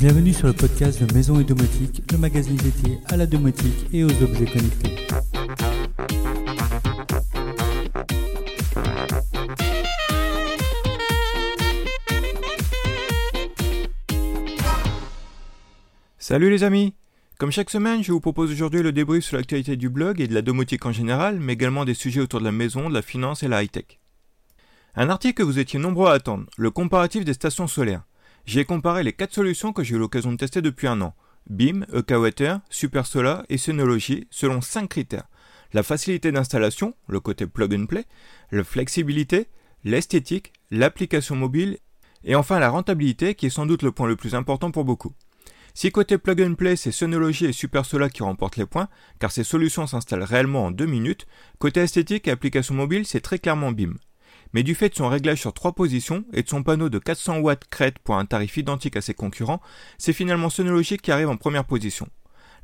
Bienvenue sur le podcast de Maison et Domotique, le magazine dédié à la domotique et aux objets connectés. Salut les amis Comme chaque semaine, je vous propose aujourd'hui le débrief sur l'actualité du blog et de la domotique en général, mais également des sujets autour de la maison, de la finance et la high-tech. Un article que vous étiez nombreux à attendre, le comparatif des stations solaires. J'ai comparé les 4 solutions que j'ai eu l'occasion de tester depuis un an. BIM, EKWater, Supersola et Synology selon 5 critères. La facilité d'installation, le côté plug and play, la flexibilité, l'esthétique, l'application mobile et enfin la rentabilité qui est sans doute le point le plus important pour beaucoup. Si côté plug and play, c'est Synology et Supersola qui remportent les points, car ces solutions s'installent réellement en 2 minutes, côté esthétique et application mobile, c'est très clairement BIM. Mais du fait de son réglage sur 3 positions et de son panneau de 400 watts crête pour un tarif identique à ses concurrents, c'est finalement Synology qui arrive en première position.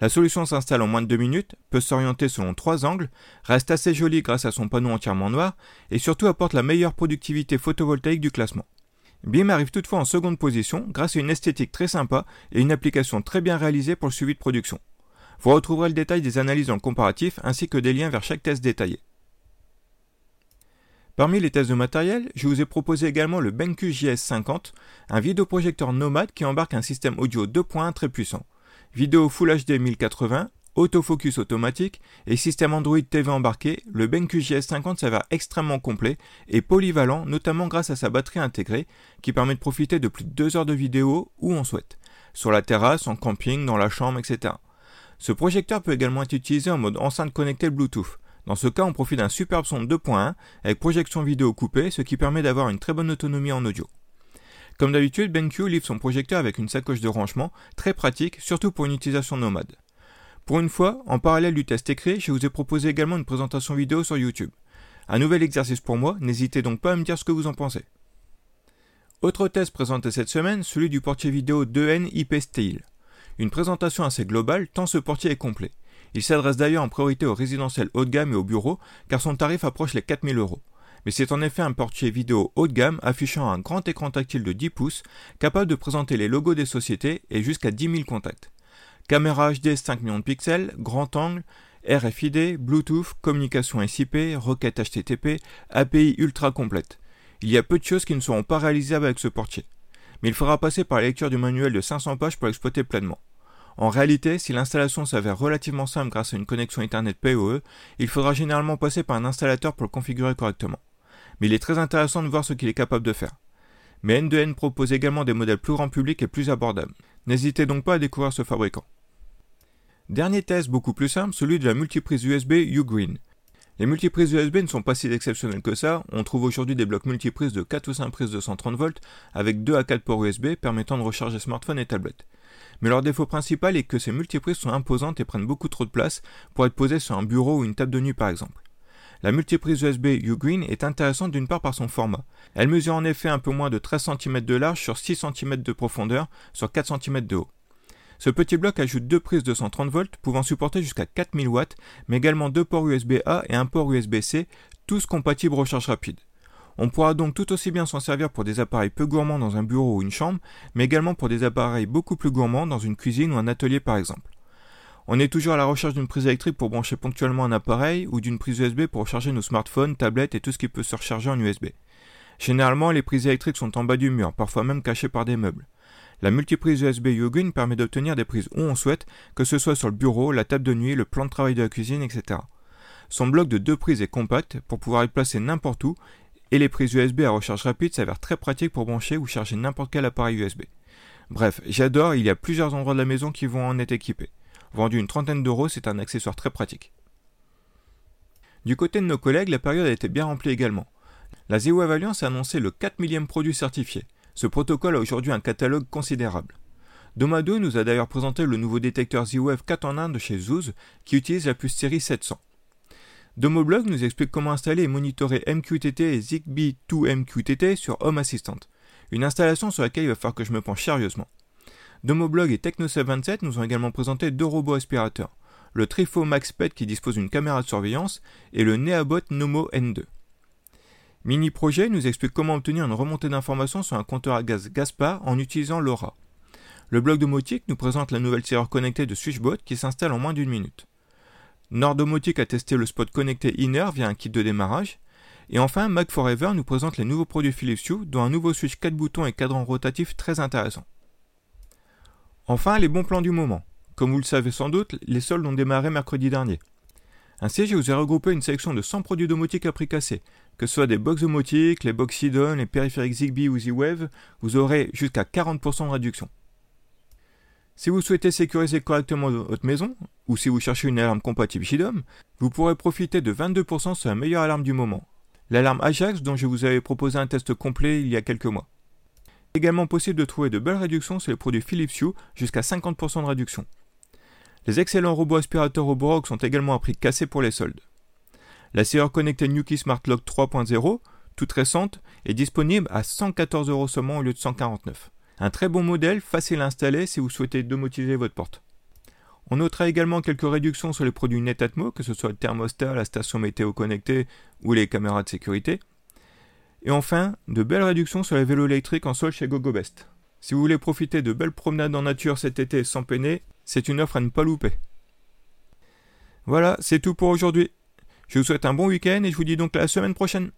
La solution s'installe en moins de 2 minutes, peut s'orienter selon 3 angles, reste assez jolie grâce à son panneau entièrement noir, et surtout apporte la meilleure productivité photovoltaïque du classement. BIM arrive toutefois en seconde position grâce à une esthétique très sympa et une application très bien réalisée pour le suivi de production. Vous retrouverez le détail des analyses dans le comparatif ainsi que des liens vers chaque test détaillé. Parmi les tests de matériel, je vous ai proposé également le BenQ JS50, un vidéoprojecteur nomade qui embarque un système audio 2.1 très puissant. Vidéo Full HD 1080, autofocus automatique et système Android TV embarqué, le BenQ JS50 s'avère extrêmement complet et polyvalent, notamment grâce à sa batterie intégrée qui permet de profiter de plus de 2 heures de vidéo où on souhaite, sur la terrasse, en camping, dans la chambre, etc. Ce projecteur peut également être utilisé en mode enceinte connectée Bluetooth. Dans ce cas, on profite d'un superbe son 2.1 avec projection vidéo coupée, ce qui permet d'avoir une très bonne autonomie en audio. Comme d'habitude, BenQ livre son projecteur avec une sacoche de rangement, très pratique, surtout pour une utilisation nomade. Pour une fois, en parallèle du test écrit, je vous ai proposé également une présentation vidéo sur YouTube. Un nouvel exercice pour moi, n'hésitez donc pas à me dire ce que vous en pensez. Autre test présenté cette semaine, celui du portier vidéo 2N IP Style. Une présentation assez globale tant ce portier est complet. Il s'adresse d'ailleurs en priorité aux résidentiels haut de gamme et aux bureaux, car son tarif approche les 4000 euros. Mais c'est en effet un portier vidéo haut de gamme affichant un grand écran tactile de 10 pouces, capable de présenter les logos des sociétés et jusqu'à 10 000 contacts. Caméra HD 5 millions de pixels, grand angle, RFID, Bluetooth, communication SIP, requête HTTP, API ultra complète. Il y a peu de choses qui ne seront pas réalisables avec ce portier. Mais il faudra passer par la lecture du manuel de 500 pages pour l'exploiter pleinement. En réalité, si l'installation s'avère relativement simple grâce à une connexion Internet PoE, il faudra généralement passer par un installateur pour le configurer correctement. Mais il est très intéressant de voir ce qu'il est capable de faire. Mais N2N propose également des modèles plus grand public et plus abordables. N'hésitez donc pas à découvrir ce fabricant. Dernier test beaucoup plus simple, celui de la multiprise USB Ugreen. Les multiprises USB ne sont pas si exceptionnelles que ça, on trouve aujourd'hui des blocs multiprises de 4 ou 5 prises de 130 volts avec 2 à 4 ports USB permettant de recharger smartphones et tablettes. Mais leur défaut principal est que ces multiprises sont imposantes et prennent beaucoup trop de place pour être posées sur un bureau ou une table de nuit par exemple. La multiprise USB Ugreen est intéressante d'une part par son format. Elle mesure en effet un peu moins de 13 cm de large sur 6 cm de profondeur sur 4 cm de haut. Ce petit bloc ajoute deux prises de 130 volts pouvant supporter jusqu'à 4000 watts, mais également deux ports USB-A et un port USB-C, tous compatibles recharge rapide. On pourra donc tout aussi bien s'en servir pour des appareils peu gourmands dans un bureau ou une chambre, mais également pour des appareils beaucoup plus gourmands dans une cuisine ou un atelier par exemple. On est toujours à la recherche d'une prise électrique pour brancher ponctuellement un appareil ou d'une prise USB pour recharger nos smartphones, tablettes et tout ce qui peut se recharger en USB. Généralement, les prises électriques sont en bas du mur, parfois même cachées par des meubles. La multiprise USB Yogin permet d'obtenir des prises où on souhaite, que ce soit sur le bureau, la table de nuit, le plan de travail de la cuisine, etc. Son bloc de deux prises est compact pour pouvoir y placer n'importe où, et les prises USB à recharge rapide s'avèrent très pratiques pour brancher ou charger n'importe quel appareil USB. Bref, j'adore, il y a plusieurs endroits de la maison qui vont en être équipés. Vendu une trentaine d'euros, c'est un accessoire très pratique. Du côté de nos collègues, la période a été bien remplie également. La Z-Wave Alliance a annoncé le 4 millième produit certifié. Ce protocole a aujourd'hui un catalogue considérable. Domado nous a d'ailleurs présenté le nouveau détecteur Z-Wave 4 en 1 de chez Zoos qui utilise la puce série 700. Domoblog nous explique comment installer et monitorer MQTT et Zigbee 2 MQTT sur Home Assistant, une installation sur laquelle il va falloir que je me penche sérieusement. Domoblog et Techno727 nous ont également présenté deux robots aspirateurs, le Trifo MaxPet qui dispose d'une caméra de surveillance et le Neabot Nomo N2. Mini Projet nous explique comment obtenir une remontée d'informations sur un compteur à gaz Gaspard en utilisant LoRa. Le blog domotique nous présente la nouvelle serrure connectée de Switchbot qui s'installe en moins d'une minute. Nordomotique a testé le spot connecté Inner via un kit de démarrage. Et enfin, Mac Forever nous présente les nouveaux produits Philips Hue, dont un nouveau switch 4 boutons et cadran rotatif très intéressant. Enfin, les bons plans du moment. Comme vous le savez sans doute, les soldes ont démarré mercredi dernier. Ainsi, je vous ai regroupé une sélection de 100 produits domotiques à prix cassé. Que ce soit des box domotiques, les box Sidon, les périphériques Zigbee ou Z-Wave, vous aurez jusqu'à 40% de réduction. Si vous souhaitez sécuriser correctement votre maison, ou si vous cherchez une alarme compatible Shidom, vous pourrez profiter de 22% sur la meilleure alarme du moment. L'alarme Ajax dont je vous avais proposé un test complet il y a quelques mois. Également possible de trouver de belles réductions sur les produits Philips Hue, jusqu'à 50% de réduction. Les excellents robots aspirateurs Roborock sont également à prix cassé pour les soldes. La serrure connectée Nuki Smart Lock 3.0, toute récente, est disponible à 114 euros seulement au lieu de 149. Un très bon modèle, facile à installer si vous souhaitez domotiser votre porte. On notera également quelques réductions sur les produits Netatmo, que ce soit le thermostat, la station météo connectée ou les caméras de sécurité. Et enfin, de belles réductions sur les vélos électriques en sol chez GoGoBest. Si vous voulez profiter de belles promenades en nature cet été sans peiner, c'est une offre à ne pas louper. Voilà, c'est tout pour aujourd'hui. Je vous souhaite un bon week-end et je vous dis donc à la semaine prochaine.